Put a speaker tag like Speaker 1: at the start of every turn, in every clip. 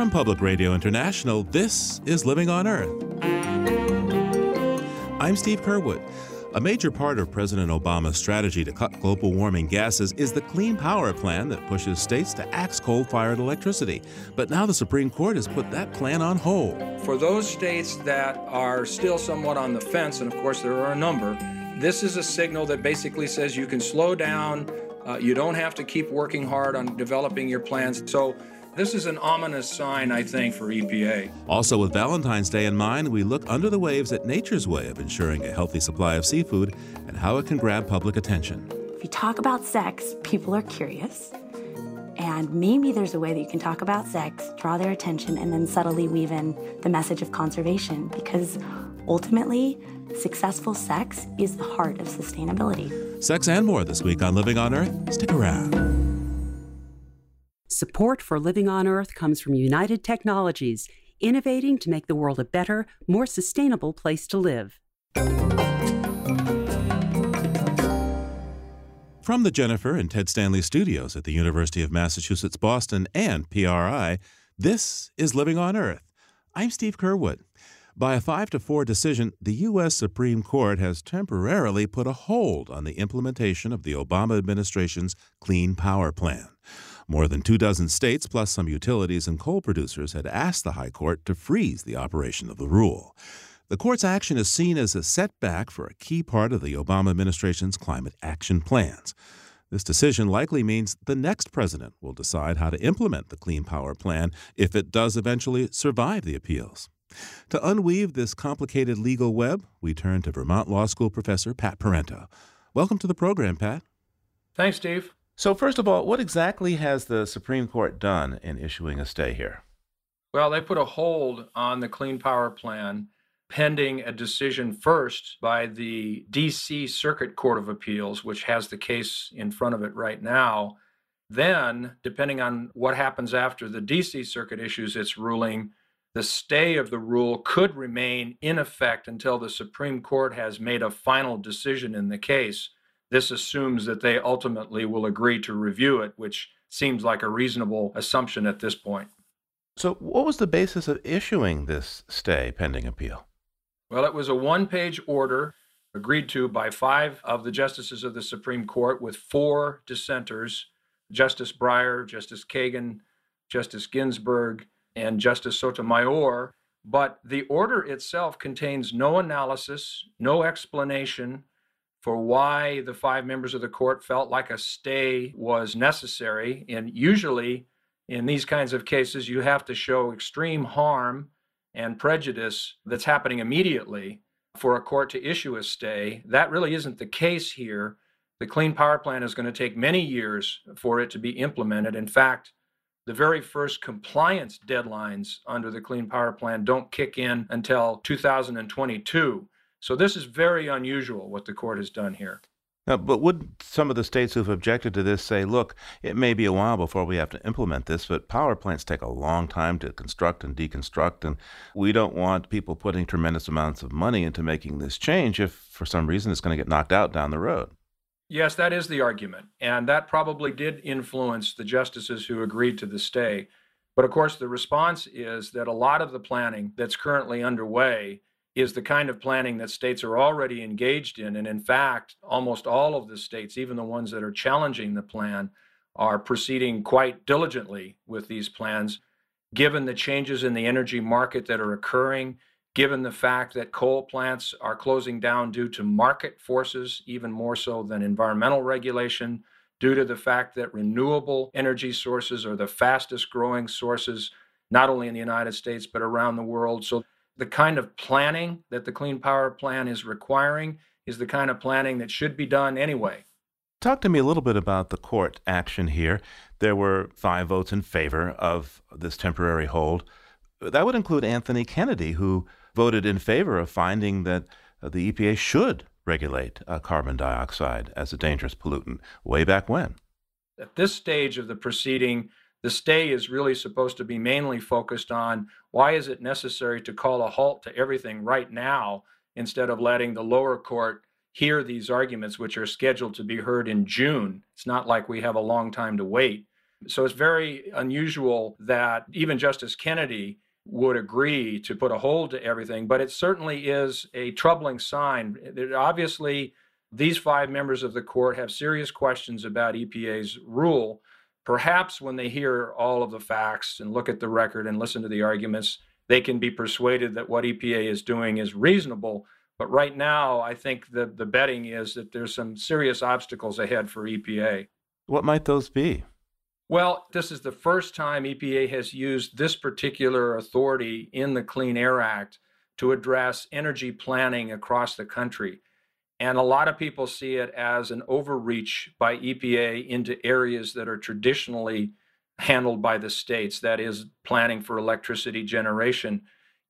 Speaker 1: From Public Radio International, this is Living on Earth. I'm Steve Curwood. A major part of President Obama's strategy to cut global warming gases is the Clean Power Plan that pushes states to axe coal fired electricity. But now the Supreme Court has put that plan on hold.
Speaker 2: For those states that are still somewhat on the fence, and of course there are a number, this is a signal that basically says you can slow down, uh, you don't have to keep working hard on developing your plans. So this is an ominous sign, I think, for EPA.
Speaker 1: Also, with Valentine's Day in mind, we look under the waves at nature's way of ensuring a healthy supply of seafood and how it can grab public attention.
Speaker 3: If you talk about sex, people are curious. And maybe there's a way that you can talk about sex, draw their attention, and then subtly weave in the message of conservation because ultimately, successful sex is the heart of sustainability.
Speaker 1: Sex and more this week on Living on Earth. Stick around.
Speaker 4: Support for Living on Earth comes from United Technologies, innovating to make the world a better, more sustainable place to live.
Speaker 1: From the Jennifer and Ted Stanley studios at the University of Massachusetts Boston and PRI, this is Living on Earth. I'm Steve Curwood. By a 5 to 4 decision, the U.S. Supreme Court has temporarily put a hold on the implementation of the Obama administration's Clean Power Plan. More than two dozen states, plus some utilities and coal producers, had asked the High Court to freeze the operation of the rule. The court's action is seen as a setback for a key part of the Obama administration's climate action plans. This decision likely means the next president will decide how to implement the Clean Power Plan if it does eventually survive the appeals. To unweave this complicated legal web, we turn to Vermont Law School professor Pat Parenteau. Welcome to the program, Pat.
Speaker 2: Thanks, Steve.
Speaker 1: So, first of all, what exactly has the Supreme Court done in issuing a stay here?
Speaker 2: Well, they put a hold on the Clean Power Plan pending a decision first by the DC Circuit Court of Appeals, which has the case in front of it right now. Then, depending on what happens after the DC Circuit issues its ruling, the stay of the rule could remain in effect until the Supreme Court has made a final decision in the case. This assumes that they ultimately will agree to review it, which seems like a reasonable assumption at this point.
Speaker 1: So, what was the basis of issuing this stay pending appeal?
Speaker 2: Well, it was a one page order agreed to by five of the justices of the Supreme Court with four dissenters Justice Breyer, Justice Kagan, Justice Ginsburg, and Justice Sotomayor. But the order itself contains no analysis, no explanation, for why the five members of the court felt like a stay was necessary. And usually, in these kinds of cases, you have to show extreme harm and prejudice that's happening immediately for a court to issue a stay. That really isn't the case here. The Clean Power Plan is going to take many years for it to be implemented. In fact, the very first compliance deadlines under the Clean Power Plan don't kick in until 2022. So this is very unusual what the court has done here.
Speaker 1: Now, but would some of the states who've objected to this say, look, it may be a while before we have to implement this, but power plants take a long time to construct and deconstruct, and we don't want people putting tremendous amounts of money into making this change if for some reason it's going to get knocked out down the road?
Speaker 2: Yes, that is the argument. And that probably did influence the justices who agreed to the stay. But of course, the response is that a lot of the planning that's currently underway is the kind of planning that states are already engaged in. And in fact, almost all of the states, even the ones that are challenging the plan, are proceeding quite diligently with these plans, given the changes in the energy market that are occurring, given the fact that coal plants are closing down due to market forces, even more so than environmental regulation, due to the fact that renewable energy sources are the fastest growing sources, not only in the United States, but around the world. So the kind of planning that the Clean Power Plan is requiring is the kind of planning that should be done anyway.
Speaker 1: Talk to me a little bit about the court action here. There were five votes in favor of this temporary hold. That would include Anthony Kennedy, who voted in favor of finding that the EPA should regulate uh, carbon dioxide as a dangerous pollutant way back when.
Speaker 2: At this stage of the proceeding, the stay is really supposed to be mainly focused on why is it necessary to call a halt to everything right now instead of letting the lower court hear these arguments, which are scheduled to be heard in June. It's not like we have a long time to wait. So it's very unusual that even Justice Kennedy would agree to put a hold to everything, but it certainly is a troubling sign. It, obviously, these five members of the court have serious questions about EPA's rule. Perhaps when they hear all of the facts and look at the record and listen to the arguments, they can be persuaded that what EPA is doing is reasonable. But right now, I think the, the betting is that there's some serious obstacles ahead for EPA.
Speaker 1: What might those be?
Speaker 2: Well, this is the first time EPA has used this particular authority in the Clean Air Act to address energy planning across the country. And a lot of people see it as an overreach by EPA into areas that are traditionally handled by the states, that is, planning for electricity generation.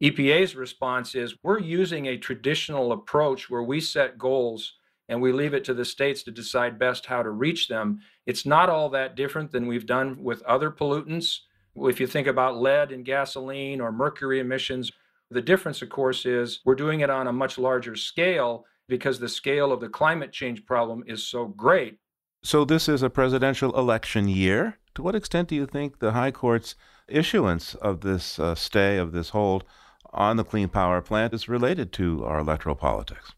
Speaker 2: EPA's response is we're using a traditional approach where we set goals and we leave it to the states to decide best how to reach them. It's not all that different than we've done with other pollutants. If you think about lead in gasoline or mercury emissions, the difference, of course, is we're doing it on a much larger scale because the scale of the climate change problem is so great.
Speaker 1: So, this is a presidential election year. To what extent do you think the High Court's issuance of this uh, stay, of this hold on the Clean Power Plant, is related to our electoral politics?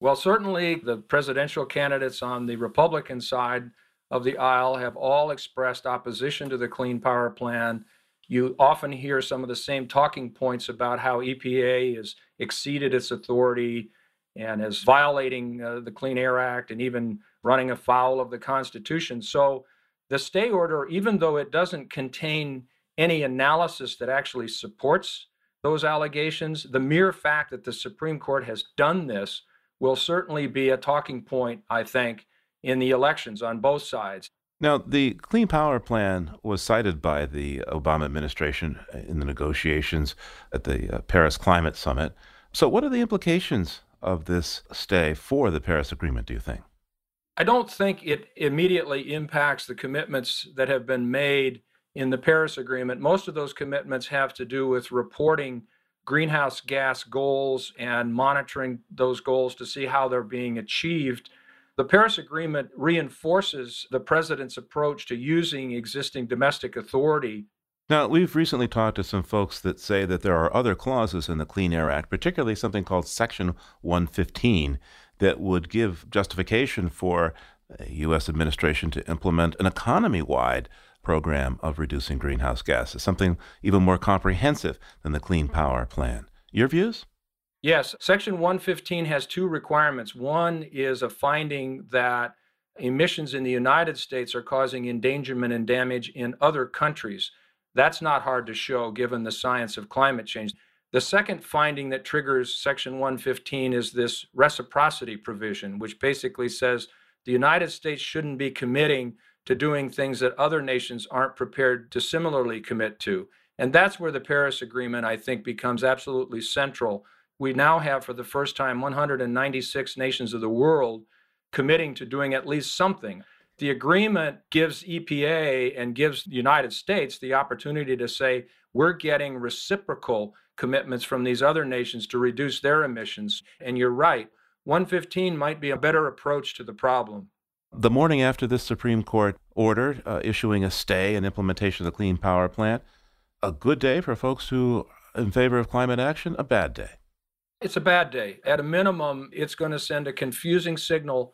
Speaker 2: Well, certainly the presidential candidates on the Republican side of the aisle have all expressed opposition to the Clean Power Plan. You often hear some of the same talking points about how EPA has exceeded its authority and is violating uh, the Clean Air Act and even running afoul of the Constitution. So the stay order, even though it doesn't contain any analysis that actually supports those allegations, the mere fact that the Supreme Court has done this will certainly be a talking point, I think, in the elections on both sides.
Speaker 1: Now, the Clean Power Plan was cited by the Obama administration in the negotiations at the uh, Paris Climate Summit. So, what are the implications of this stay for the Paris Agreement, do you think?
Speaker 2: I don't think it immediately impacts the commitments that have been made in the Paris Agreement. Most of those commitments have to do with reporting greenhouse gas goals and monitoring those goals to see how they're being achieved. The Paris Agreement reinforces the president's approach to using existing domestic authority.
Speaker 1: Now, we've recently talked to some folks that say that there are other clauses in the Clean Air Act, particularly something called Section 115, that would give justification for a U.S. administration to implement an economy wide program of reducing greenhouse gases, something even more comprehensive than the Clean Power Plan. Your views?
Speaker 2: Yes. Section 115 has two requirements. One is a finding that emissions in the United States are causing endangerment and damage in other countries. That's not hard to show given the science of climate change. The second finding that triggers Section 115 is this reciprocity provision, which basically says the United States shouldn't be committing to doing things that other nations aren't prepared to similarly commit to. And that's where the Paris Agreement, I think, becomes absolutely central. We now have, for the first time, 196 nations of the world committing to doing at least something. The agreement gives EPA and gives the United States the opportunity to say, we're getting reciprocal commitments from these other nations to reduce their emissions. And you're right, 115 might be a better approach to the problem.
Speaker 1: The morning after this Supreme Court order uh, issuing a stay in implementation of the Clean Power Plant, a good day for folks who are in favor of climate action, a bad day.
Speaker 2: It's a bad day. At a minimum, it's going to send a confusing signal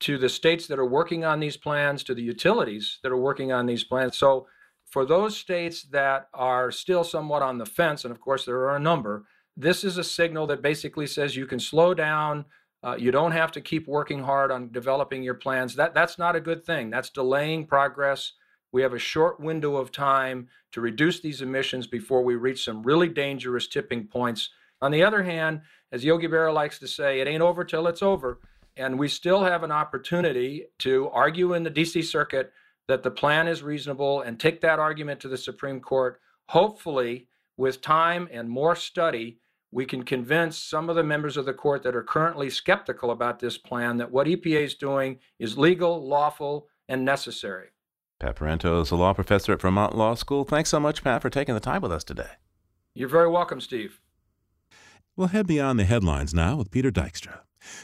Speaker 2: to the states that are working on these plans, to the utilities that are working on these plans. So, for those states that are still somewhat on the fence, and of course there are a number, this is a signal that basically says you can slow down, uh, you don't have to keep working hard on developing your plans. That that's not a good thing. That's delaying progress. We have a short window of time to reduce these emissions before we reach some really dangerous tipping points. On the other hand, as Yogi Berra likes to say, it ain't over till it's over. And we still have an opportunity to argue in the DC Circuit that the plan is reasonable and take that argument to the Supreme Court. Hopefully, with time and more study, we can convince some of the members of the court that are currently skeptical about this plan that what EPA is doing is legal, lawful, and necessary.
Speaker 1: Pat Parenteau is a law professor at Vermont Law School. Thanks so much, Pat, for taking the time with us today.
Speaker 2: You're very welcome, Steve.
Speaker 1: We'll head beyond the headlines now with Peter Dykstra.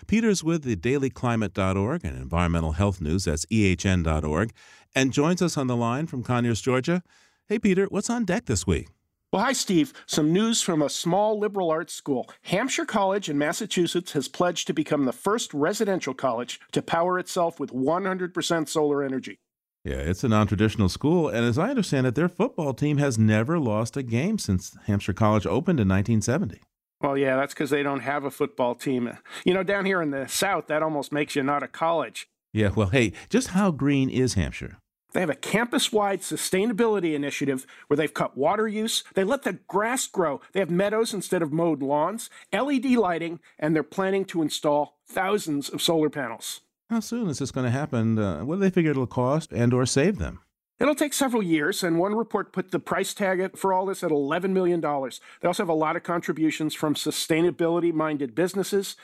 Speaker 1: Peter's with the dailyclimate.org and environmental health news, that's ehn.org, and joins us on the line from Conyers, Georgia. Hey, Peter, what's on deck this week?
Speaker 5: Well, hi, Steve. Some news from a small liberal arts school. Hampshire College in Massachusetts has pledged to become the first residential college to power itself with 100% solar energy.
Speaker 1: Yeah, it's a non traditional school, and as I understand it, their football team has never lost a game since Hampshire College opened in 1970.
Speaker 5: Well, yeah, that's because they don't have a football team. You know, down here in the South, that almost makes you not a college.
Speaker 1: Yeah, well, hey, just how green is Hampshire?
Speaker 5: They have a campus wide sustainability initiative where they've cut water use, they let the grass grow, they have meadows instead of mowed lawns, LED lighting, and they're planning to install thousands of solar panels.
Speaker 1: How soon is this going to happen? Uh, what do they figure it'll cost and or save them?
Speaker 5: It'll take several years, and one report put the price tag for all this at $11 million. They also have a lot of contributions from sustainability minded businesses.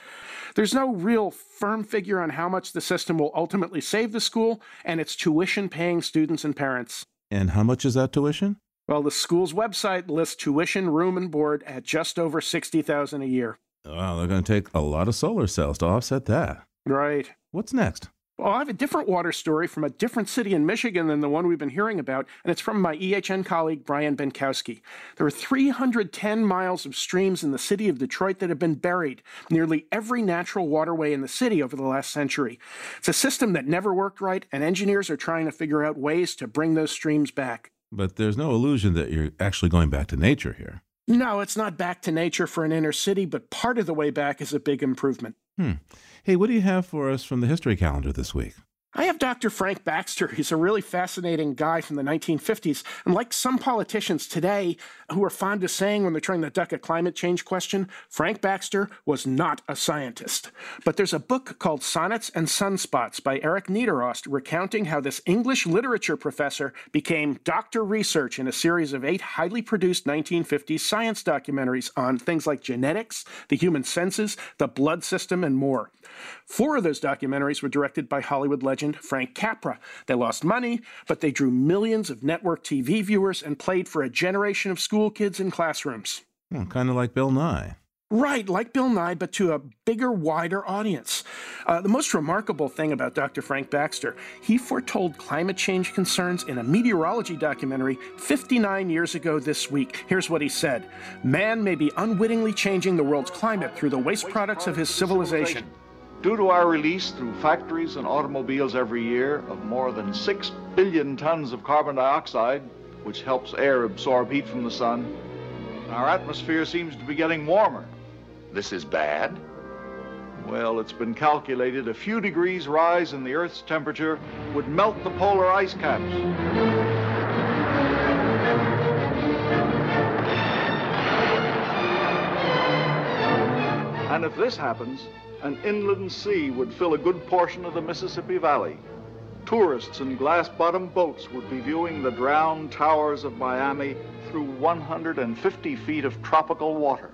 Speaker 5: There's no real firm figure on how much the system will ultimately save the school and its tuition paying students and parents.
Speaker 1: And how much is that tuition?
Speaker 5: Well, the school's website lists tuition, room, and board at just over 60000 a year.
Speaker 1: Wow, they're going to take a lot of solar cells to offset that.
Speaker 5: Right.
Speaker 1: What's next?
Speaker 5: Well, I have a different water story from a different city in Michigan than the one we've been hearing about, and it's from my EHN colleague, Brian Bienkowski. There are 310 miles of streams in the city of Detroit that have been buried, nearly every natural waterway in the city over the last century. It's a system that never worked right, and engineers are trying to figure out ways to bring those streams back.
Speaker 1: But there's no illusion that you're actually going back to nature here.
Speaker 5: No, it's not back to nature for an inner city, but part of the way back is a big improvement.
Speaker 1: Hmm. Hey, what do you have for us from the history calendar this week?
Speaker 5: I have Dr. Frank Baxter. He's a really fascinating guy from the 1950s. And like some politicians today who are fond of saying when they're trying to duck a climate change question, Frank Baxter was not a scientist. But there's a book called Sonnets and Sunspots by Eric Niderost recounting how this English literature professor became Dr. Research in a series of eight highly produced 1950s science documentaries on things like genetics, the human senses, the blood system, and more. Four of those documentaries were directed by Hollywood legend Frank Capra. They lost money, but they drew millions of network TV viewers and played for a generation of school kids in classrooms.
Speaker 1: Hmm, kind of like Bill Nye.
Speaker 5: Right, like Bill Nye, but to a bigger, wider audience. Uh, the most remarkable thing about Dr. Frank Baxter, he foretold climate change concerns in a meteorology documentary 59 years ago this week. Here's what he said Man may be unwittingly changing the world's climate through the waste products of his civilization.
Speaker 6: Due to our release through factories and automobiles every year of more than 6 billion tons of carbon dioxide, which helps air absorb heat from the sun, our atmosphere seems to be getting warmer.
Speaker 7: This is bad?
Speaker 6: Well, it's been calculated a few degrees rise in the Earth's temperature would melt the polar ice caps. And if this happens, an inland sea would fill a good portion of the Mississippi Valley. Tourists in glass bottomed boats would be viewing the drowned towers of Miami through 150 feet of tropical water.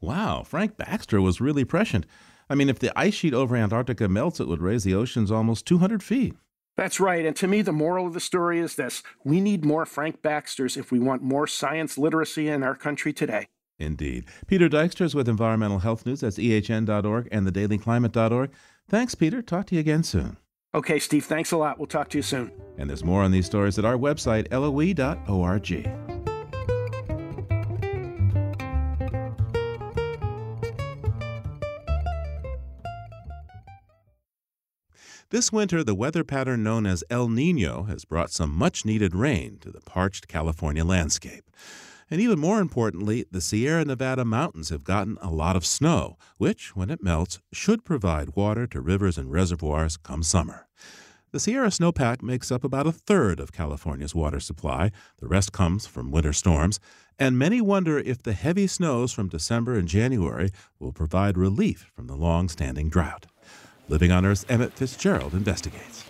Speaker 1: Wow, Frank Baxter was really prescient. I mean, if the ice sheet over Antarctica melts, it would raise the oceans almost 200 feet.
Speaker 5: That's right. And to me, the moral of the story is this we need more Frank Baxters if we want more science literacy in our country today.
Speaker 1: Indeed. Peter Dykstra is with Environmental Health News. That's ehn.org and thedailyclimate.org. Thanks, Peter. Talk to you again soon.
Speaker 5: Okay, Steve. Thanks a lot. We'll talk to you soon.
Speaker 1: And there's more on these stories at our website, loe.org. This winter, the weather pattern known as El Nino has brought some much needed rain to the parched California landscape. And even more importantly, the Sierra Nevada mountains have gotten a lot of snow, which, when it melts, should provide water to rivers and reservoirs come summer. The Sierra snowpack makes up about a third of California's water supply. The rest comes from winter storms, and many wonder if the heavy snows from December and January will provide relief from the long standing drought. Living on Earth's Emmett Fitzgerald investigates.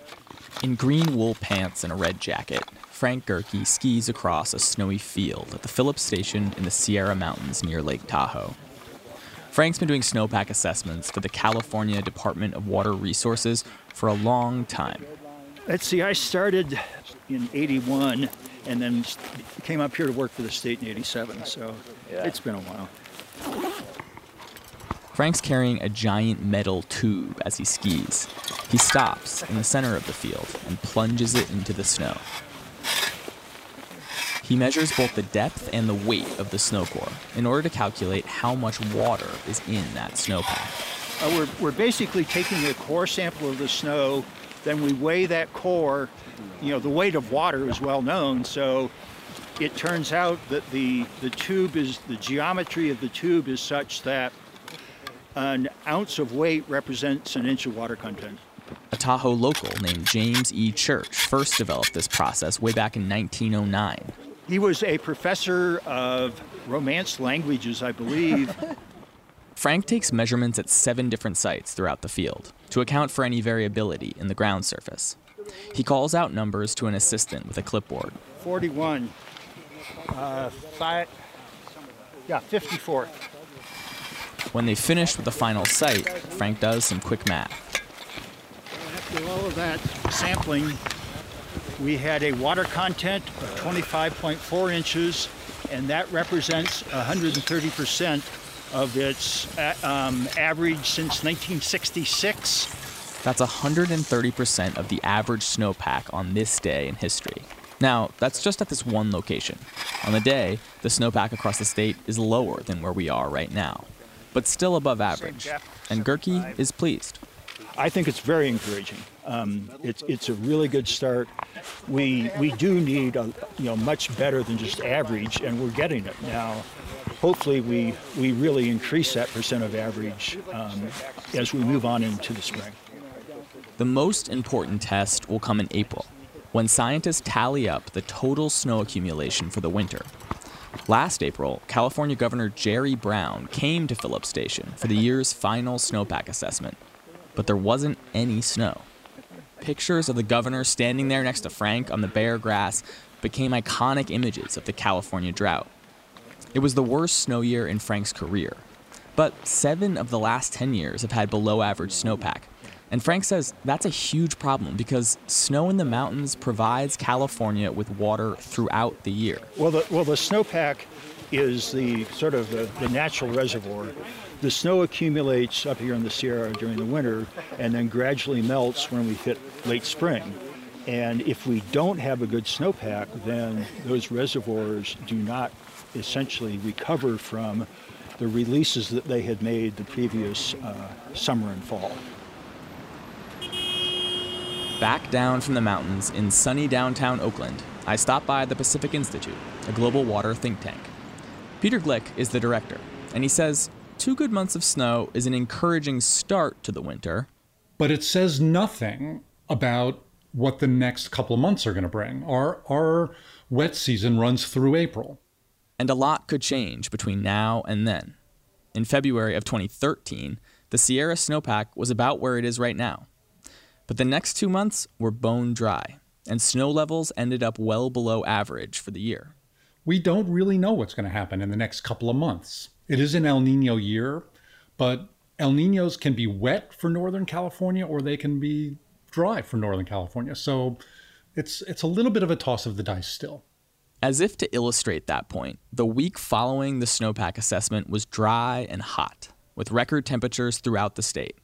Speaker 8: In green wool pants and a red jacket, Frank Gehrke skis across a snowy field at the Phillips Station in the Sierra Mountains near Lake Tahoe. Frank's been doing snowpack assessments for the California Department of Water Resources for a long time.
Speaker 9: Let's see, I started in 81 and then came up here to work for the state in 87, so yeah. it's been a while.
Speaker 8: Frank's carrying a giant metal tube as he skis. He stops in the center of the field and plunges it into the snow. He measures both the depth and the weight of the snow core in order to calculate how much water is in that snowpack.
Speaker 9: Uh, we're, we're basically taking a core sample of the snow, then we weigh that core. You know, the weight of water is well known, so it turns out that the, the tube is, the geometry of the tube is such that an ounce of weight represents an inch of water content.
Speaker 8: A Tahoe local named James E. Church first developed this process way back in 1909.
Speaker 9: He was a professor of Romance languages, I believe.
Speaker 8: Frank takes measurements at seven different sites throughout the field to account for any variability in the ground surface. He calls out numbers to an assistant with a clipboard.
Speaker 9: 41. Uh, five, yeah, 54.
Speaker 8: When they finish with the final site, Frank does some quick math.
Speaker 9: After all of that sampling, we had a water content of 25.4 inches, and that represents 130% of its um, average since 1966.
Speaker 8: That's 130% of the average snowpack on this day in history. Now, that's just at this one location. On the day, the snowpack across the state is lower than where we are right now, but still above average. And Gehrke is pleased.
Speaker 9: I think it's very encouraging. Um, it's it's a really good start. We we do need a, you know much better than just average, and we're getting it now. Hopefully, we we really increase that percent of average um, as we move on into the spring.
Speaker 8: The most important test will come in April, when scientists tally up the total snow accumulation for the winter. Last April, California Governor Jerry Brown came to Phillips Station for the year's final snowpack assessment, but there wasn't any snow. Pictures of the governor standing there next to Frank on the bare grass became iconic images of the California drought. It was the worst snow year in Frank's career, but seven of the last 10 years have had below average snowpack. And Frank says that's a huge problem because snow in the mountains provides California with water throughout the year.
Speaker 9: Well, the, well, the snowpack is the sort of the, the natural reservoir. The snow accumulates up here in the Sierra during the winter and then gradually melts when we hit late spring. And if we don't have a good snowpack, then those reservoirs do not essentially recover from the releases that they had made the previous uh, summer and fall.
Speaker 8: Back down from the mountains in sunny downtown Oakland, I stop by the Pacific Institute, a global water think tank. Peter Gleick is the director, and he says two good months of snow is an encouraging start to the winter.
Speaker 10: But it says nothing about what the next couple of months are going to bring. Our, our wet season runs through April.
Speaker 8: And a lot could change between now and then. In February of 2013, the Sierra snowpack was about where it is right now but the next two months were bone dry, and snow levels ended up well below average for the year.
Speaker 10: We don't really know what's going to happen in the next couple of months. It is an El Nino year, but El Ninos can be wet for Northern California or they can be dry for Northern California. So it's it's a little bit of a toss of the dice still.
Speaker 8: As if to illustrate that point, the week following the snowpack assessment was dry and hot, with record temperatures throughout the state.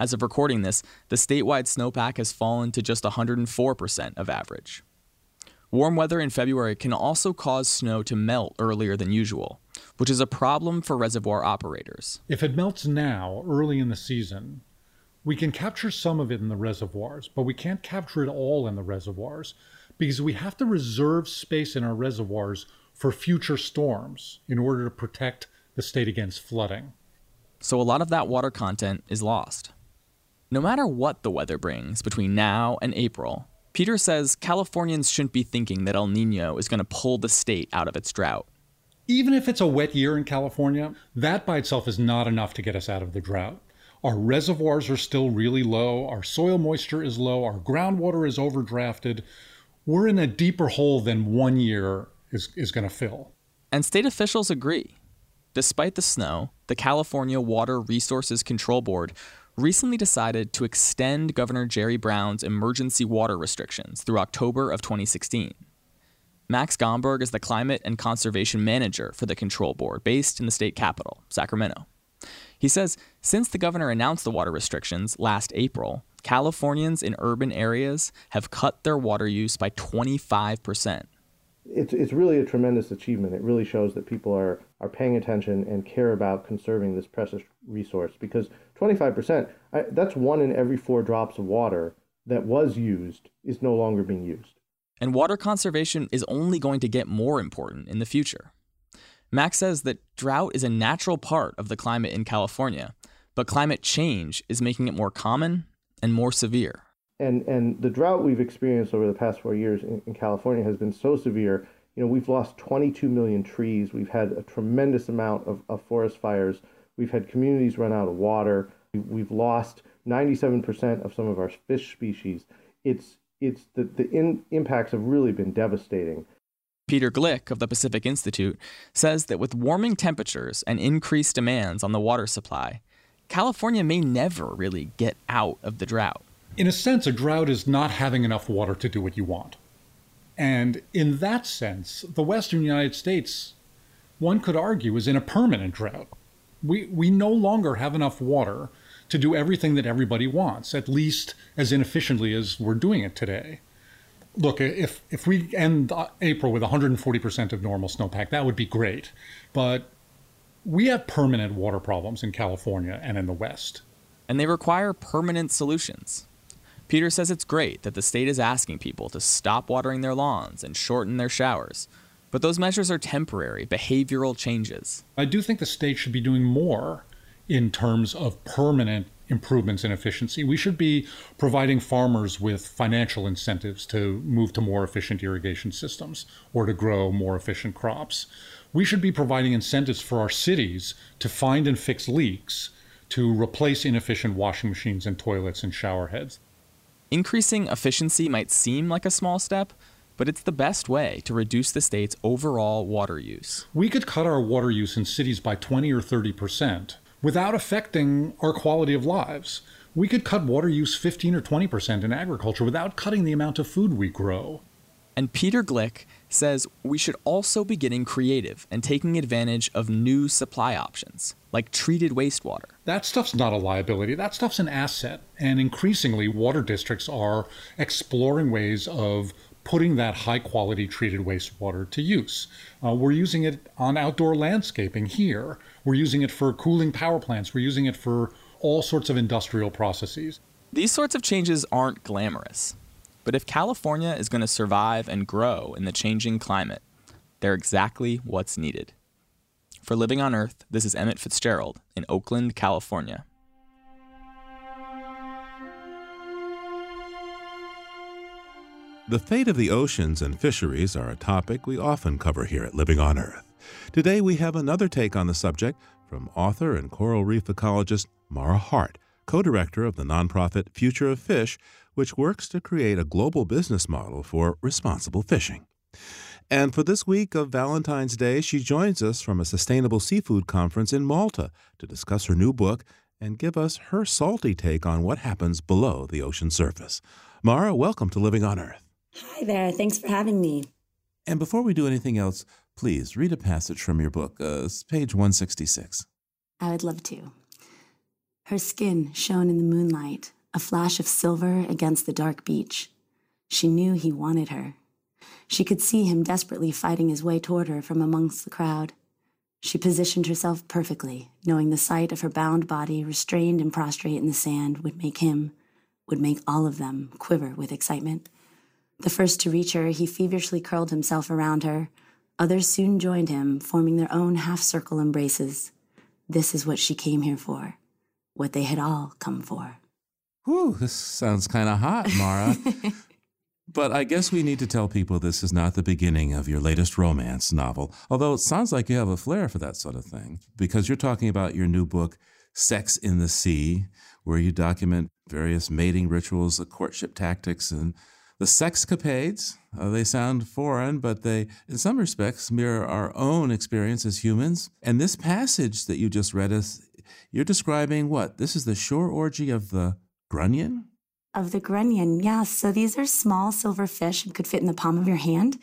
Speaker 8: As of recording this, the statewide snowpack has fallen to just 104% of average. Warm weather in February can also cause snow to melt earlier than usual, which is a problem for reservoir operators.
Speaker 10: If it melts now, early in the season, we can capture some of it in the reservoirs, but we can't capture it all in the reservoirs because we have to reserve space in our reservoirs for future storms in order to protect the state against flooding.
Speaker 8: So a lot of that water content is lost. No matter what the weather brings between now and April, Peter says Californians shouldn't be thinking that El Nino is going to pull the state out of its drought.
Speaker 10: Even if it's a wet year in California, that by itself is not enough to get us out of the drought. Our reservoirs are still really low, our soil moisture is low, our groundwater is overdrafted. We're in a deeper hole than one year is, is going to fill.
Speaker 8: And state officials agree. Despite the snow, the California Water Resources Control Board recently decided to extend Governor Jerry Brown's emergency water restrictions through October of 2016. Max Gomberg is the climate and conservation manager for the control board based in the state capital, Sacramento. He says since the governor announced the water restrictions last April, Californians in urban areas have cut their water use by 25%.
Speaker 11: It's, it's really a tremendous achievement. It really shows that people are, are paying attention and care about conserving this precious resource because 25%, I, that's one in every four drops of water that was used is no longer being used.
Speaker 8: And water conservation is only going to get more important in the future. Max says that drought is a natural part of the climate in California, but climate change is making it more common and more severe.
Speaker 11: And, and the drought we've experienced over the past four years in, in California has been so severe. You know, we've lost 22 million trees. We've had a tremendous amount of, of forest fires. We've had communities run out of water. We've lost 97% of some of our fish species. It's, it's the, the in, impacts have really been devastating.
Speaker 8: Peter Gleick of the Pacific Institute says that with warming temperatures and increased demands on the water supply, California may never really get out of the drought.
Speaker 10: In a sense, a drought is not having enough water to do what you want. And in that sense, the Western United States, one could argue, is in a permanent drought. We, we no longer have enough water to do everything that everybody wants, at least as inefficiently as we're doing it today look, if if we end April with 140% of normal snowpack, that would be great. But we have permanent water problems in California and in the West.
Speaker 8: And they require permanent solutions. Peter says it's great that the state is asking people to stop watering their lawns and shorten their showers. But those measures are temporary, behavioral changes.
Speaker 10: I do think the state should be doing more in terms of permanent improvements in efficiency. We should be providing farmers with financial incentives to move to more efficient irrigation systems or to grow more efficient crops. We should be providing incentives for our cities to find and fix leaks, to replace inefficient washing machines and toilets and shower heads.
Speaker 8: Increasing efficiency might seem like a small step, but it's the best way to reduce the state's overall water use.
Speaker 10: We could cut our water use in cities by 20 or 30 percent without affecting our quality of lives. We could cut water use 15 or 20% in agriculture without cutting the amount of food we grow.
Speaker 8: And Peter Gleick says we should also be getting creative and taking advantage of new supply options, like treated wastewater.
Speaker 10: That stuff's not a liability, that stuff's an asset. And increasingly, water districts are exploring ways of putting that high quality treated wastewater to use. Uh, we're using it on outdoor landscaping here. We're using it for cooling power plants. We're using it for all sorts of industrial processes.
Speaker 8: These sorts of changes aren't glamorous. But if California is going to survive and grow in the changing climate, they're exactly what's needed. For Living on Earth, this is Emmett Fitzgerald in Oakland, California.
Speaker 1: The fate of the oceans and fisheries are a topic we often cover here at Living on Earth. Today we have another take on the subject from author and coral reef ecologist Marah Hardt, co director of the nonprofit Future of Fish, which works to create a global business model for responsible fishing. And for this week of Valentine's Day, she joins us from a sustainable seafood conference in Malta to discuss her new book and give us her salty take on what happens below the ocean surface. Marah, welcome to Living on Earth.
Speaker 3: Hi there. Thanks for having me.
Speaker 1: And before we do anything else, please read a passage from your book, uh, page 166.
Speaker 3: I would love to. Her skin shone in the moonlight, a flash of silver against the dark beach. She knew he wanted her. She could see him desperately fighting his way toward her from amongst the crowd. She positioned herself perfectly, knowing the sight of her bound body restrained and prostrate in the sand would make him, would make all of them quiver with excitement. The first to reach her, he feverishly curled himself around her. Others soon joined him, forming their own half circle embraces. This is what she came here for, what they had all come for.
Speaker 1: Whew, this sounds kind of hot, Marah. but I guess we need to tell people this is not the beginning of your latest romance novel, although it sounds like you have a flair for that sort of thing, because you're talking about your new book, Sex in the Sea, where you document various mating rituals, the courtship tactics, and the sexcapades, uh, they sound foreign, but they, in some respects, mirror our own experience as humans. And this passage that you just read us, you're describing what? This is the shore orgy of the grunion?
Speaker 3: Of the grunion, yes. So these are small silver fish and could fit in the palm of your hand.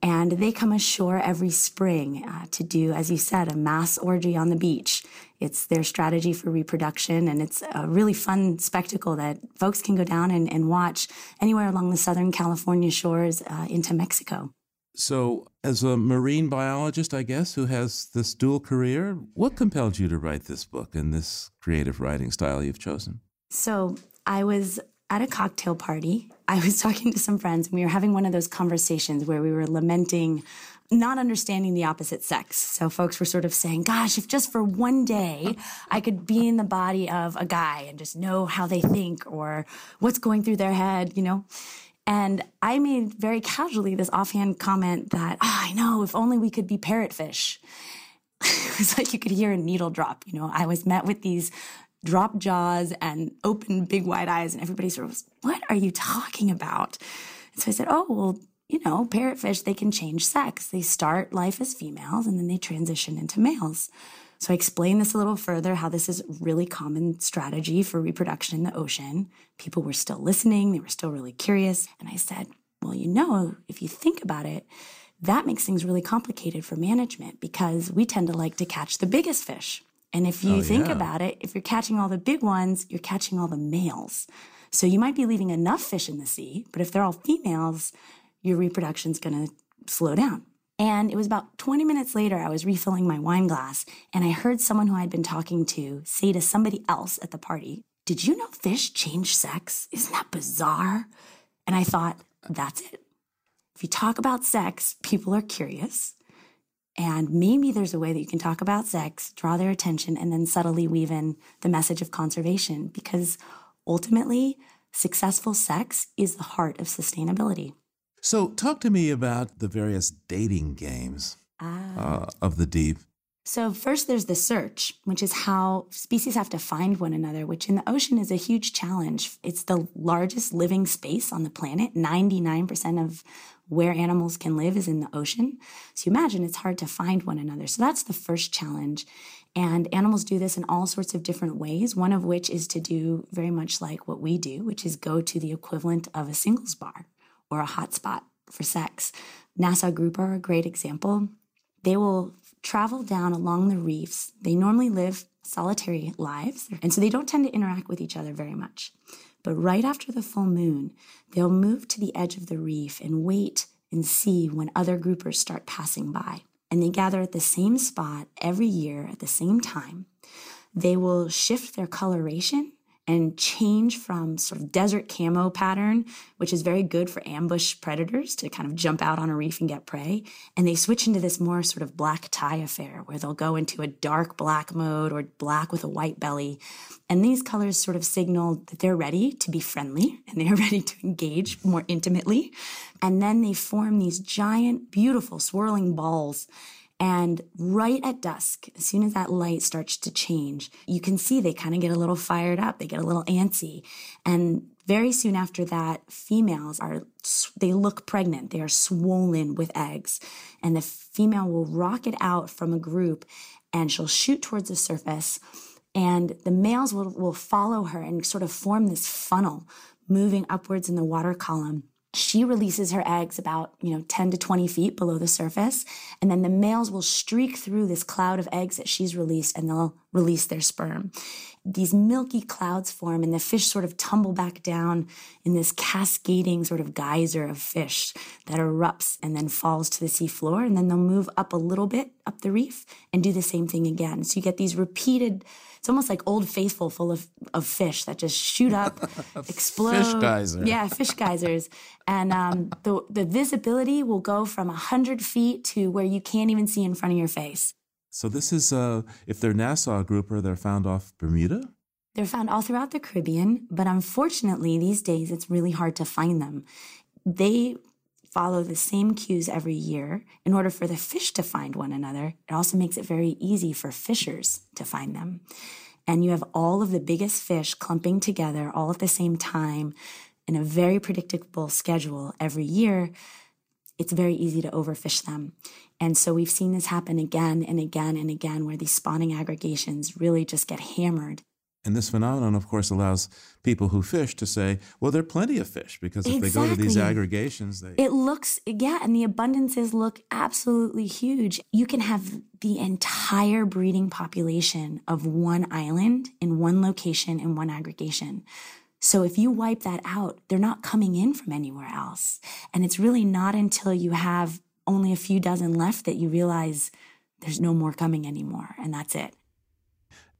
Speaker 3: And they come ashore every spring uh, to do, as you said, a mass orgy on the beach. It's their strategy for reproduction, and it's a really fun spectacle that folks can go down and, and watch anywhere along the Southern California shores uh, into Mexico.
Speaker 1: So, as a marine biologist, I guess, who has this dual career, what compelled you to write this book and this creative writing style you've chosen?
Speaker 3: So, I was at a cocktail party. I was talking to some friends, and we were having one of those conversations where we were lamenting not understanding the opposite sex. So folks were sort of saying, gosh, if just for one day I could be in the body of a guy and just know how they think or what's going through their head, you know? And I made very casually this offhand comment that, oh, I know, if only we could be parrotfish. it was like you could hear a needle drop. You know, I was met with these drop jaws and open big wide eyes, and everybody sort of was, What are you talking about? And so I said, Oh, well, you know, parrotfish, they can change sex. They start life as females and then they transition into males. So I explained this a little further, how this is really common strategy for reproduction in the ocean. People were still listening. They were still really curious. And I said, well, you know, if you think about it, that makes things really complicated for management because we tend to like to catch the biggest fish. And if you oh, think yeah. about it, if you're catching all the big ones, you're catching all the males. So you might be leaving enough fish in the sea, but if they're all females, your reproduction's going to slow down. And it was about 20 minutes later, I was refilling my wine glass and I heard someone who I'd been talking to say to somebody else at the party, Did you know fish change sex? Isn't that bizarre? And I thought, That's it. If you talk about sex, people are curious. And maybe there's a way that you can talk about sex, draw their attention, and then subtly weave in the message of conservation because ultimately, successful sex is the heart of sustainability.
Speaker 1: So, talk to me about the various dating games ah. uh, of the deep.
Speaker 3: So, first, there's the search, which is how species have to find one another, which in the ocean is a huge challenge. It's the largest living space on the planet. 99% of where animals can live is in the ocean. So, you imagine it's hard to find one another. So, that's the first challenge. And animals do this in all sorts of different ways, one of which is to do very much like what we do, which is go to the equivalent of a singles bar or a hotspot for sex. Nassau grouper are a great example. They will travel down along the reefs. They normally live solitary lives, and so they don't tend to interact with each other very much. But right after the full moon, they'll move to the edge of the reef and wait and see when other groupers start passing by. And they gather at the same spot every year at the same time. They will shift their coloration and change from sort of desert camo pattern, which is very good for ambush predators to kind of jump out on a reef and get prey. And they switch into this more sort of black tie affair where they'll go into a dark black mode or black with a white belly. And these colors sort of signal that they're ready to be friendly and they're ready to engage more intimately. And then they form these giant, beautiful swirling balls and right at dusk, as soon as that light starts to change, you can see they kind of get a little fired up. They get a little antsy. And very soon after that, females are, they look pregnant. They are swollen with eggs. And the female will rocket out from a group and she'll shoot towards the surface. And the males will, will follow her and sort of form this funnel moving upwards in the water column she releases her eggs about, you know, 10 to 20 feet below the surface. And then the males will streak through this cloud of eggs that she's released and they'll release their sperm. These milky clouds form and the fish sort of tumble back down in this cascading sort of geyser of fish that erupts and then falls to the seafloor. And then they'll move up a little bit up the reef and do the same thing again. So you get these repeated it's almost like old faithful full of, of fish that just shoot up, explode.
Speaker 1: Fish geyser.
Speaker 3: Yeah, fish geysers. And um, the, the visibility will go from 100 feet to where you can't even see in front of your face.
Speaker 1: So this is, uh, if they're Nassau grouper, they're found off Bermuda?
Speaker 3: They're found all throughout the Caribbean, but unfortunately, these days it's really hard to find them. They follow the same cues every year in order for the fish to find one another. It also makes it very easy for fishers to find them. And you have all of the biggest fish clumping together all at the same time in a very predictable schedule every year. It's very easy to overfish them. And so we've seen this happen again and again and again where these spawning aggregations really just get hammered
Speaker 1: And this phenomenon, of course, allows people who fish to say, well, there are plenty of fish because if exactly. they go to these aggregations, they.
Speaker 3: It looks, yeah, and the abundances look absolutely huge. You can have the entire breeding population of one island in one location in one aggregation. So if you wipe that out, they're not coming in from anywhere else. And it's really not until you have only a few dozen left that you realize there's no more coming anymore, and that's it.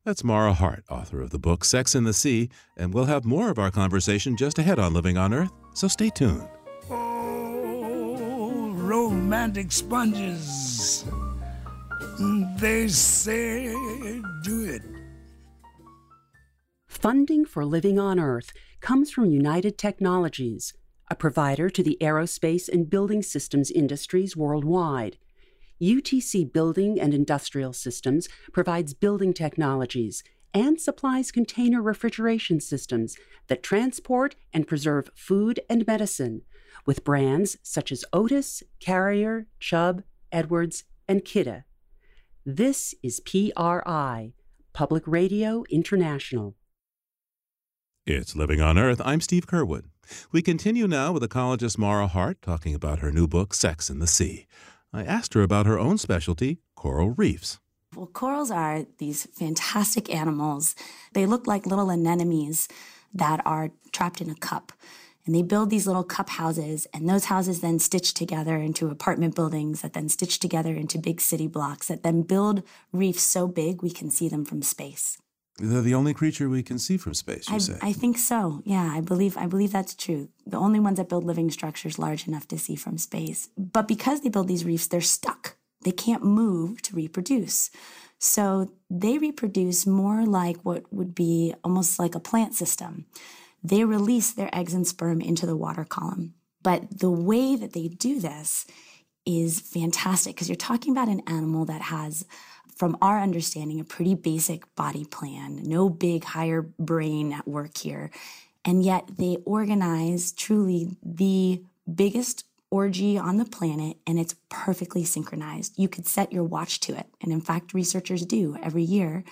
Speaker 1: That's Marah Hardt, author of the book Sex in the Sea, and we'll have more of our conversation just ahead on Living on Earth, so stay tuned.
Speaker 12: Oh, romantic sponges. They say do it.
Speaker 4: Funding for Living on Earth comes from United Technologies, a provider to the aerospace and building systems industries worldwide. UTC Building and Industrial Systems provides building technologies and supplies container refrigeration systems that transport and preserve food and medicine with brands such as Otis, Carrier, Chubb, Edwards, and Kidde. This is PRI, Public Radio International.
Speaker 1: It's Living on Earth. I'm Steve Curwood. We continue now with ecologist Marah Hardt talking about her new book, Sex in the Sea. I asked her about her own specialty, coral reefs.
Speaker 3: Well, corals are these fantastic animals. They look like little anemones that are trapped in a cup. And they build these little cup houses, and those houses then stitch together into apartment buildings that then stitch together into big city blocks that then build reefs so big we can see them from space.
Speaker 1: They're the only creature we can see from space, you
Speaker 3: I,
Speaker 1: say?
Speaker 3: I think so. Yeah, I believe I believe that's true. The only ones that build living structures large enough to see from space. But because they build these reefs, they're stuck. They can't move to reproduce. So they reproduce more like what would be almost like a plant system. They release their eggs and sperm into the water column. But the way that they do this is fantastic because you're talking about an animal that has from our understanding, a pretty basic body plan, no big higher brain at work here. And yet they organize truly the biggest orgy on the planet and it's perfectly synchronized. You could set your watch to it. And in fact, researchers do every year.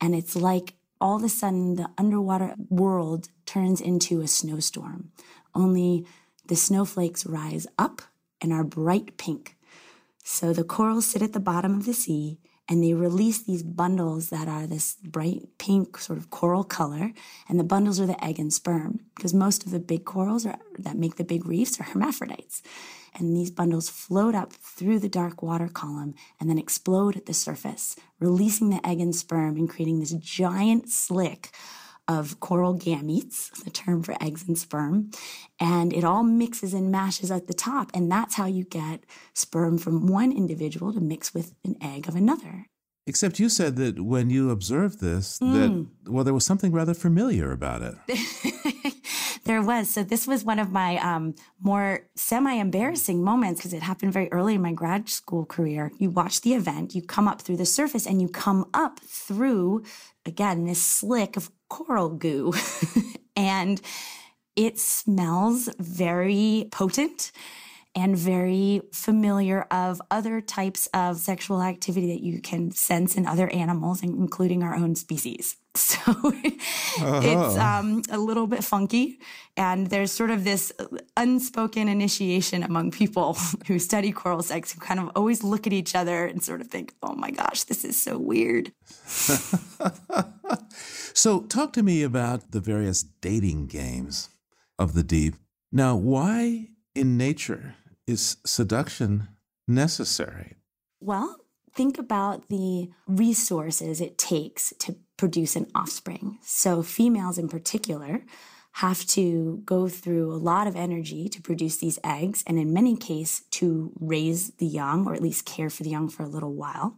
Speaker 3: And it's like all of a sudden the underwater world turns into a snowstorm, only the snowflakes rise up and are bright pink. So the corals sit at the bottom of the sea and they release these bundles that are this bright pink sort of coral color and the bundles are the egg and sperm because most of the big corals are, that make the big reefs are hermaphrodites. And these bundles float up through the dark water column and then explode at the surface releasing the egg and sperm and creating this giant slick of coral gametes, the term for eggs and sperm, and it all mixes and mashes at the top. And that's how you get sperm from one individual to mix with an egg of another.
Speaker 1: Except you said that when you observed this, mm. that, well, there was something rather familiar about it.
Speaker 3: there was. So this was one of my um, more semi-embarrassing moments because it happened very early in my grad school career. You watch the event, you come up through the surface, and you come up through again this slick of coral goo. and it smells very potent and very familiar of other types of sexual activity that you can sense in other animals, including our own species. So uh-huh. it's um, a little bit funky. And there's sort of this unspoken initiation among people who study coral sex who kind of always look at each other and sort of think, oh my gosh, this is so weird.
Speaker 1: so, talk to me about the various dating games of the deep. Now, why in nature is seduction necessary?
Speaker 3: Well, think about the resources it takes to produce an offspring. So, females in particular have to go through a lot of energy to produce these eggs, and in many cases, to raise the young or at least care for the young for a little while.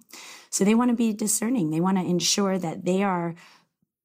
Speaker 3: So, they want to be discerning. They want to ensure that they are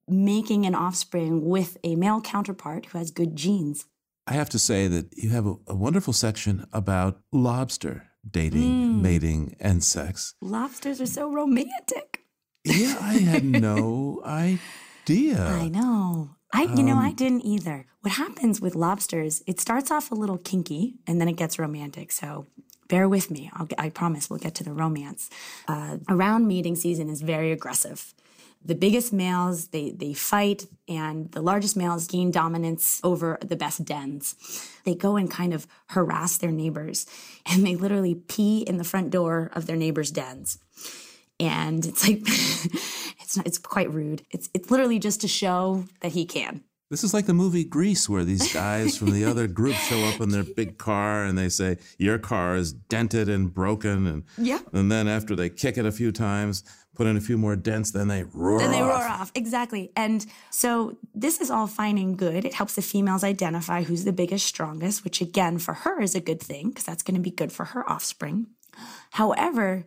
Speaker 3: making an offspring with a male counterpart who has good genes.
Speaker 1: I have to say that you have a, a wonderful section about lobster dating, mm. mating, and sex.
Speaker 3: Lobsters are so romantic.
Speaker 1: Yeah, I had no idea.
Speaker 3: I know. I, you um, know, I um, didn't either. What happens with lobsters, it starts off a little kinky and then it gets romantic. So bear with me. I'll, i promise we'll get to the romance. Uh, around mating season is very aggressive. the biggest males they they fight and the largest males gain dominance over the best dens they go and kind of harass their neighbors and they literally pee in the front door of their neighbors dens and it's like it's not it's quite rude it's it's literally just to show that he can
Speaker 1: this is like the movie Grease, where these guys from the other group show up in their big car and they say, Your car is dented and broken. And,
Speaker 3: yeah.
Speaker 1: and then after they kick it a few times, put in a few more dents, then they roar
Speaker 3: Then they
Speaker 1: off.
Speaker 3: roar off. Exactly. And so this is all fine and good. It helps the females identify who's the biggest, strongest, which again, for her is a good thing because that's going to be good for her offspring. However,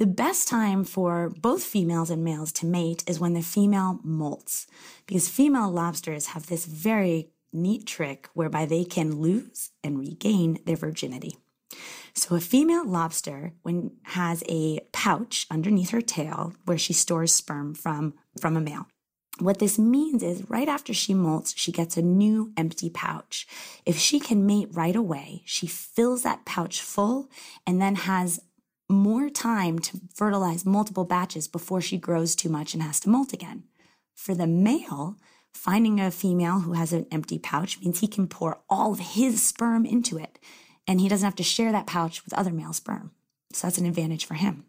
Speaker 3: the best time for both females and males to mate is when the female molts, because female lobsters have this very neat trick whereby they can lose and regain their virginity. So a female lobster when has a pouch underneath her tail where she stores sperm from from a male. What this means is right after she molts, she gets a new empty pouch. If she can mate right away, she fills that pouch full and then has more time to fertilize multiple batches before she grows too much and has to molt again. For the male, finding a female who has an empty pouch means he can pour all of his sperm into it and he doesn't have to share that pouch with other male sperm. So that's an advantage for him.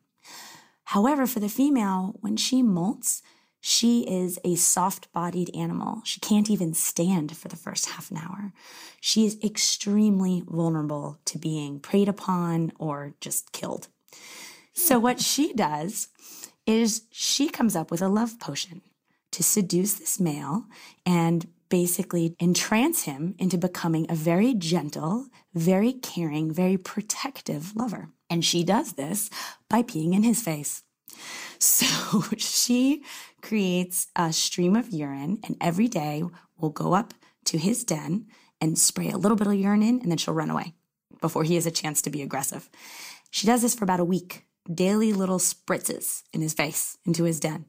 Speaker 3: However, for the female, when she molts, she is a soft bodied animal. She can't even stand for the first half an hour. She is extremely vulnerable to being preyed upon or just killed. So, what she does is she comes up with a love potion to seduce this male and basically entrance him into becoming a very gentle, very caring, very protective lover. And she does this by peeing in his face. So she creates a stream of urine, and every day will go up to his den and spray a little bit of urine in, and then she'll run away before he has a chance to be aggressive. She does this for about a week, daily little spritzes in his face into his den.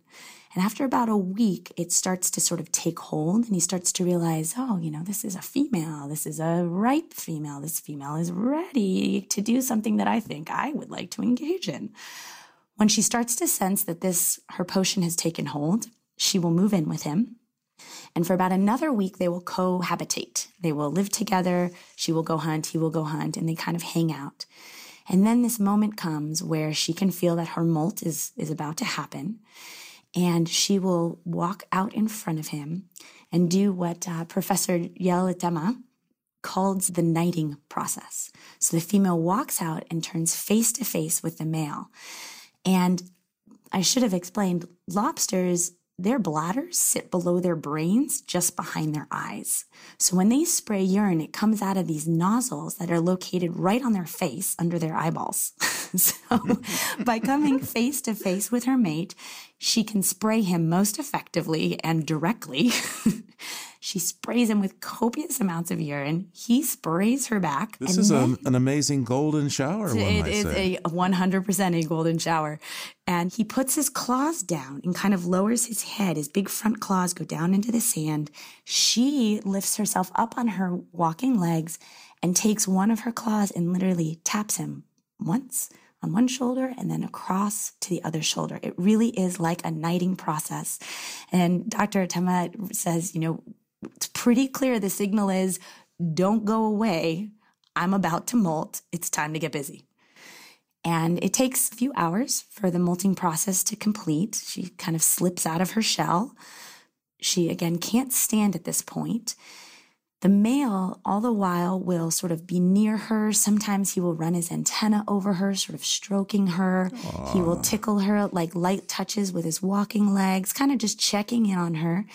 Speaker 3: And after about a week, it starts to sort of take hold and he starts to realize, oh, you know, this is a female. This is a ripe female. This female is ready to do something that I think I would like to engage in. When she starts to sense that this, her potion has taken hold, she will move in with him. And for about another week, they will cohabitate. They will live together. She will go hunt. He will go hunt. And they kind of hang out. And then this moment comes where she can feel that her molt is, is about to happen and she will walk out in front of him and do what uh, Professor Jelle Atema calls the knighting process. So the female walks out and turns face to face with the male. And I should have explained lobsters, their bladders sit below their brains, just behind their eyes. So when they spray urine, it comes out of these nozzles that are located right on their face under their eyeballs. so by coming face to face with her mate, she can spray him most effectively and directly. she sprays him with copious amounts of urine. He sprays her back.
Speaker 1: This is a, an amazing golden shower,
Speaker 3: it
Speaker 1: say.
Speaker 3: a 100% a golden shower. And he puts his claws down and kind of lowers his head. His big front claws go down into the sand. She lifts herself up on her walking legs and takes one of her claws and literally taps him once on one shoulder and then across to the other shoulder. It really is like a knighting process. And Dr. Atema says, you know, it's pretty clear the signal is don't go away. I'm about to molt. It's time to get busy. And it takes a few hours for the molting process to complete. She kind of slips out of her shell. She again can't stand at this point. The male, all the while, will sort of be near her. Sometimes he will run his antenna over her, sort of stroking her. He will tickle her like light touches with his walking legs, kind of just checking in on her.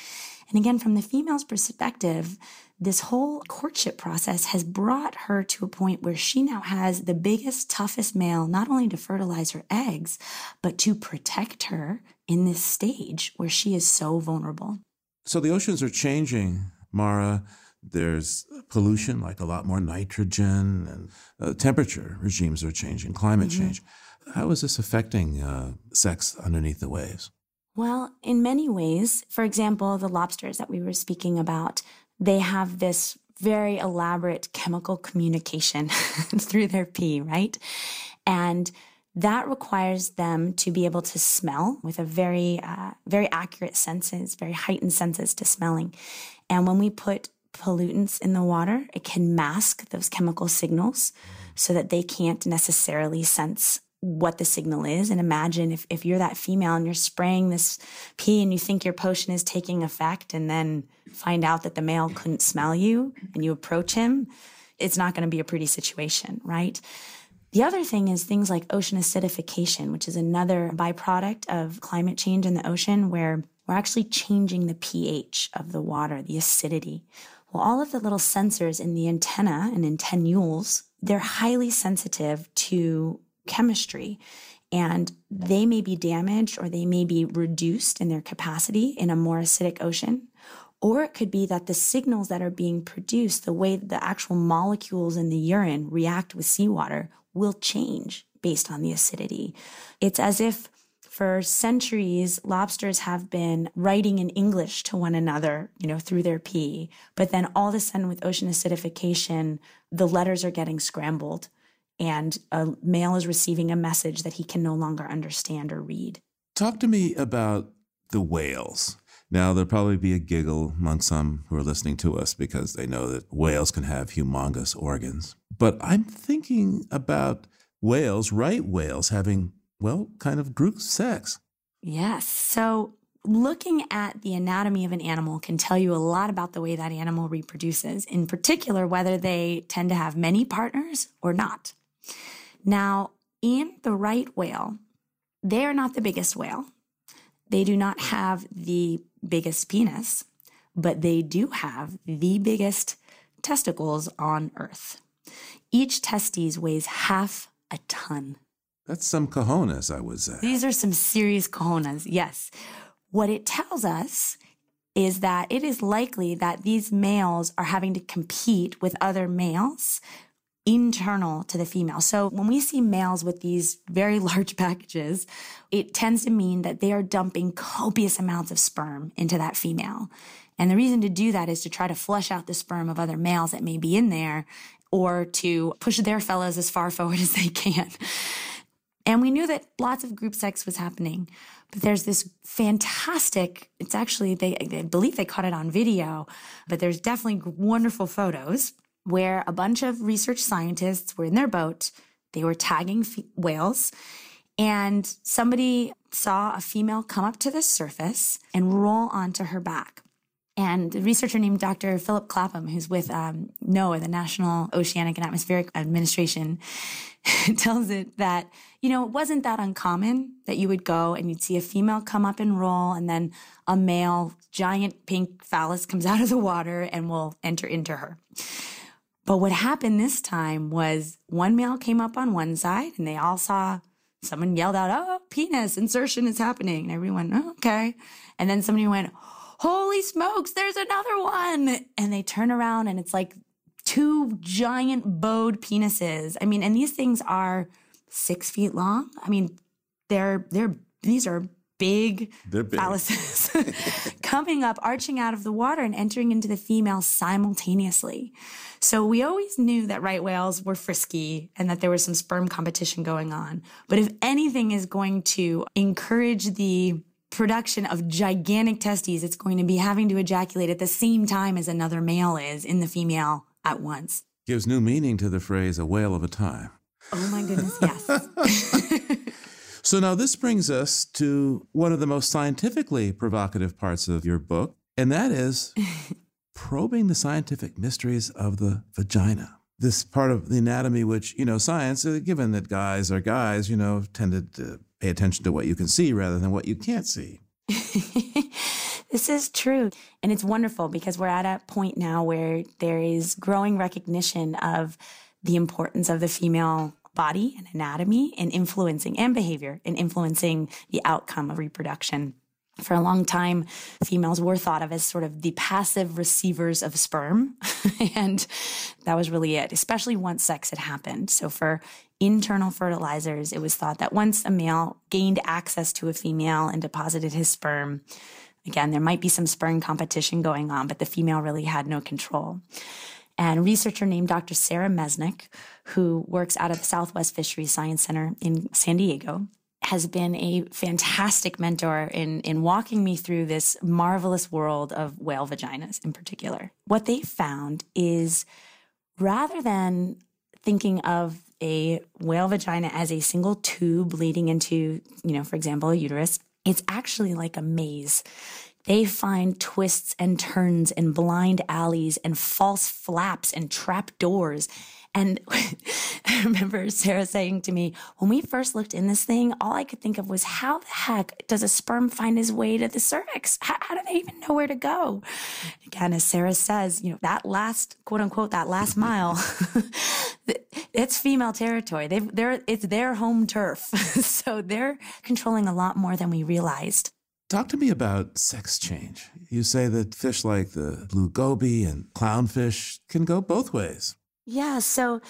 Speaker 3: And again, from the female's perspective, this whole courtship process has brought her to a point where she now has the biggest, toughest male, not only to fertilize her eggs, but to protect her in this stage where she is so vulnerable.
Speaker 1: So the oceans are changing, Marah. There's pollution, like a lot more nitrogen, and uh, temperature regimes are changing, climate
Speaker 3: Mhm.
Speaker 1: change. How is this affecting uh, sex underneath the waves?
Speaker 3: Well, in many ways, for example, the lobsters that we were speaking about, they have this very elaborate chemical communication through their pee, right? And that requires them to be able to smell with a very, uh, very accurate senses, very heightened senses to smelling. And when we put pollutants in the water, it can mask those chemical signals so that they can't necessarily sense what the signal is. And imagine if, if you're that female and you're spraying this pee and you think your potion is taking effect and then find out that the male couldn't smell you and you approach him, it's not going to be a pretty situation, right? The other thing is things like ocean acidification, which is another byproduct of climate change in the ocean where we're actually changing the pH of the water, the acidity. Well, all of the little sensors in the antenna and antennules, they're highly sensitive to chemistry and they may be damaged or they may be reduced in their capacity in a more acidic ocean. Or it could be that the signals that are being produced, the way the actual molecules in the urine react with seawater, will change based on the acidity. It's as if for centuries, lobsters have been writing in English to one another, you know, through their pee. But then all of a sudden, with ocean acidification, the letters are getting scrambled and a male is receiving a message that he can no longer understand or read.
Speaker 1: Talk to me about the whales. Now, there'll probably be a giggle among some who are listening to us because they know that whales can have humongous organs. But I'm thinking about whales, right whales, having, well, kind of group sex.
Speaker 3: Yes. So, looking at the anatomy of an animal can tell you a lot about the way that animal reproduces, in particular, whether they tend to have many partners or not. Now, in the right whale, they are not the biggest whale. They do not have the biggest penis, but they do have the biggest testicles on Earth. Each testes weighs half a ton.
Speaker 1: That's some cojones, I would say.
Speaker 3: These are some serious cojones, yes. What it tells us is that it is likely that these males are having to compete with other males internal to the female. So when we see males with these very large packages, it tends to mean that they are dumping copious amounts of sperm into that female. And the reason to do that is to try to flush out the sperm of other males that may be in there or to push their fellows as far forward as they can. And we knew that lots of group sex was happening. But there's this fantastic, it's actually, they, I believe they caught it on video, but there's definitely wonderful photos where a bunch of research scientists were in their boat. They were tagging whales, and somebody saw a female come up to the surface and roll onto her back. And a researcher named Dr. Philip Clapham, who's with um, NOAA, the National Oceanic and Atmospheric Administration, tells it that, you know, it wasn't that uncommon that you would go and you'd see a female come up and roll, and then a male giant pink phallus comes out of the water and will enter into her. But what happened this time was one male came up on one side and they all saw someone yelled out, Oh, penis insertion is happening. And everyone, oh, okay. And then somebody went, Holy smokes, there's another one. And they turn around and it's like two giant bowed penises. I mean, and these things are six feet long. I mean, they're, they're, these are big, big. phalluses coming up, arching out of the water and entering into the female simultaneously. So we always knew that right whales were frisky and that there was some sperm competition going on. But if anything is going to encourage the production of gigantic testes, it's going to be having to ejaculate at the same time as another male is in the female at once.
Speaker 1: Gives new meaning to the phrase a whale of a time.
Speaker 3: Oh my goodness, yes.
Speaker 1: so now this brings us to one of the most scientifically provocative parts of your book, and that is probing the scientific mysteries of the vagina. This part of the anatomy, which, you know, science, uh, given that guys are guys, you know, tended to pay attention to what you can see rather than what you can't see.
Speaker 3: this is true. And it's wonderful because we're at a point now where there is growing recognition of the importance of the female body and anatomy in influencing and behavior in influencing the outcome of reproduction for a long time, females were thought of as sort of the passive receivers of sperm. and that was really it, especially once sex had happened. So for internal fertilizers, it was thought that once a male gained access to a female and deposited his sperm, again, there might be some sperm competition going on, but the female really had no control. And researcher named Dr. Sarah Mesnick, who works out of the Southwest Fisheries Science Center in San Diego, has been a fantastic mentor in, in walking me through this marvelous world of whale vaginas in particular. What they found is rather than thinking of a whale vagina as a single tube leading into, you know, for example, a uterus, it's actually like a maze. They find twists and turns and blind alleys and false flaps and trap doors. And I remember Sarah saying to me, when we first looked in this thing, all I could think of was how the heck does a sperm find his way to the cervix? How, how do they even know where to go? Again, as Sarah says, you know, that last quote unquote, that last mile, it's female territory. They've, they're, it's their home turf. so they're controlling a lot more than we realized.
Speaker 1: Talk to me about sex change. You say that fish like the blue goby and clownfish can go both ways.
Speaker 3: Yeah, so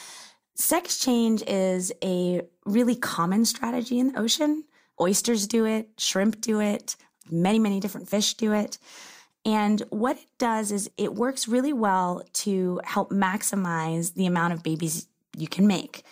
Speaker 3: sex change is a really common strategy in the ocean. Oysters do it, shrimp do it, many, many different fish do it. And what it does is it works really well to help maximize the amount of babies you can make.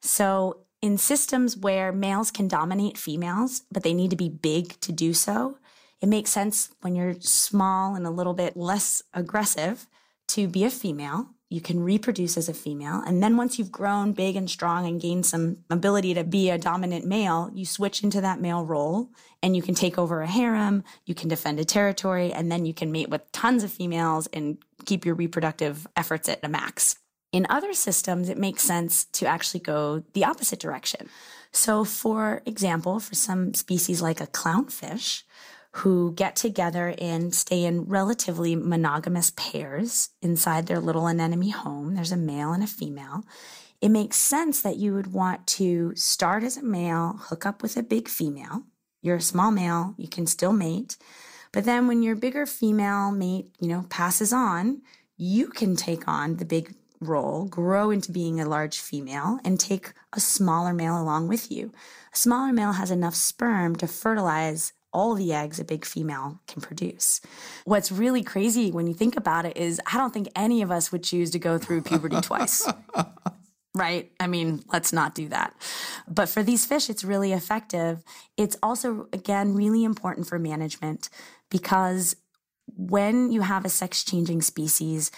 Speaker 3: So in systems where males can dominate females, but they need to be big to do so, it makes sense when you're small and a little bit less aggressive to be a female. You can reproduce as a female. And then once you've grown big and strong and gained some ability to be a dominant male, you switch into that male role and you can take over a harem, you can defend a territory, and then you can mate with tons of females and keep your reproductive efforts at a max. In other systems, it makes sense to actually go the opposite direction. So, for example, for some species like a clownfish, who get together and stay in relatively monogamous pairs inside their little anemone home, there's a male and a female. It makes sense that you would want to start as a male, hook up with a big female. You're a small male, you can still mate. But then when your bigger female mate, you know, passes on, you can take on the big role, grow into being a large female, and take a smaller male along with you. A smaller male has enough sperm to fertilize all the eggs a big female can produce. What's really crazy when you think about it is I don't think any of us would choose to go through puberty twice. Right? I mean, let's not do that. But for these fish, it's really effective. It's also, again, really important for management because when you have a sex changing species,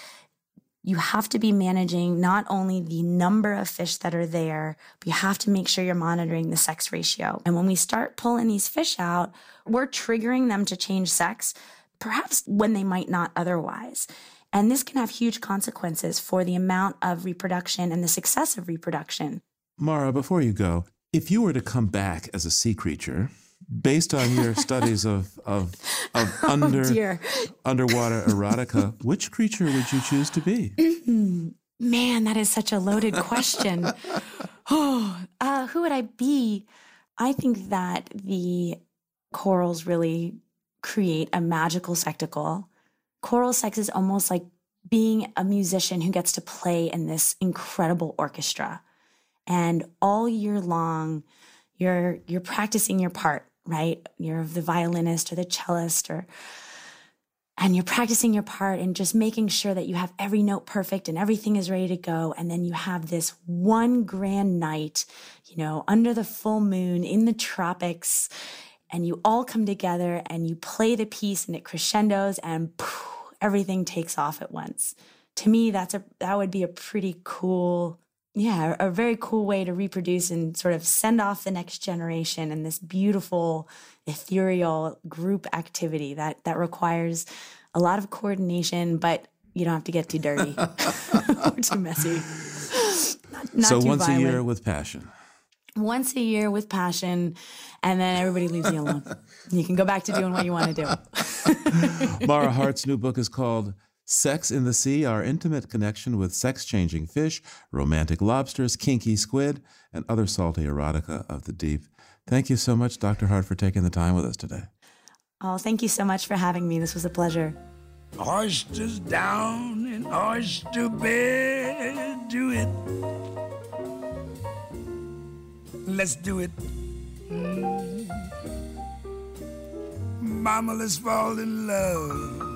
Speaker 3: you have to be managing not only the number of fish that are there, but you have to make sure you're monitoring the sex ratio. And when we start pulling these fish out, we're triggering them to change sex, perhaps when they might not otherwise. And this can have huge consequences for the amount of reproduction and the success of reproduction.
Speaker 1: Marah, before you go, if you were to come back as a sea creature, based on your studies of of, of
Speaker 3: Oh,
Speaker 1: under
Speaker 3: dear.
Speaker 1: underwater erotica, which creature would you choose to be?
Speaker 3: Man, that is such a loaded question. oh, uh, who would I be? I think that the corals really create a magical spectacle. Coral sex is almost like being a musician who gets to play in this incredible orchestra. And all year long, you're you're practicing your part, right? You're the violinist or the cellist or and you're practicing your part and just making sure that you have every note perfect and everything is ready to go. And then you have this one grand night, you know, under the full moon in the tropics, and you all come together and you play the piece and it crescendos and poof, everything takes off at once. To me, that's a that would be a pretty cool, yeah, a very cool way to reproduce and sort of send off the next generation in this beautiful, ethereal group activity that that requires a lot of coordination, but you don't have to get too dirty or too messy. Not, not
Speaker 1: so
Speaker 3: too
Speaker 1: once
Speaker 3: violent.
Speaker 1: a year with passion.
Speaker 3: once a year with passion, and then everybody leaves you alone. you can go back to doing what you want to do.
Speaker 1: Marah Hardt's new book is called Sex in the Sea Our Intimate Connection with Sex Changing Fish, Romantic Lobsters, Kinky Squid, and Other Salty Erotica of the Deep. Thank you so much, Dr. Hardt, for taking the time with us today.
Speaker 3: Oh, thank you so much for having me. This was a pleasure.
Speaker 12: Oysters down in oyster bed, do it. Let's do it. Mm. Mama, let's fall in love.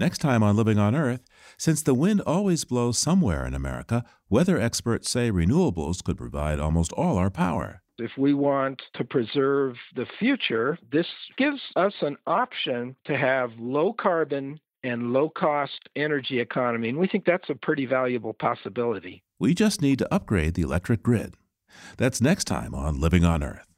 Speaker 1: Next time on Living on Earth, since the wind always blows somewhere in America, weather experts say renewables could provide almost all our power.
Speaker 13: If we want to preserve the future, this gives us an option to have low carbon and low cost energy economy. And we think that's a pretty valuable possibility.
Speaker 1: We just need to upgrade the electric grid. That's next time on Living on Earth.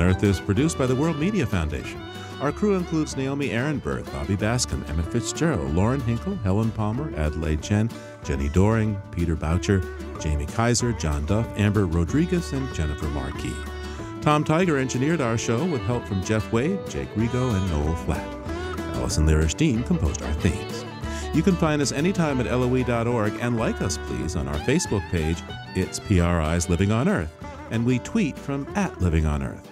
Speaker 1: Earth is produced by the World Media Foundation. Our crew includes Naomi Arenberg, Bobby Bascom, Emmett Fitzgerald, Lauren Hinkle, Helen Palmer, Adelaide Chen, Jenni Doering, Peter Boucher, Jamie Kaiser, John Duff, Amber Rodriguez, and Jennifer Marquis. Tom Tiger engineered our show with help from Jeff Wade, Jake Rigo, and Noel Flatt. Allison Lirish Dean composed our themes. You can find us anytime at LOE.org and like us, please, on our Facebook page, It's PRI's Living on Earth, and we tweet from at Living on Earth.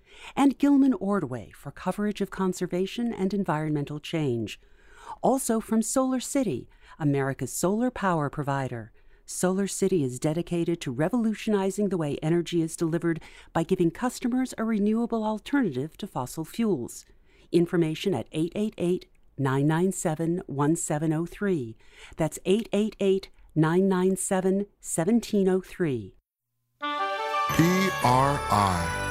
Speaker 4: and Gilman Ordway for coverage of conservation and environmental change. Also from Solar City America's solar power provider. Solar City is dedicated to revolutionizing the way energy is delivered by giving customers a renewable alternative to fossil fuels. Information at 888 997 1703. That's 888 997 1703.
Speaker 14: PRI,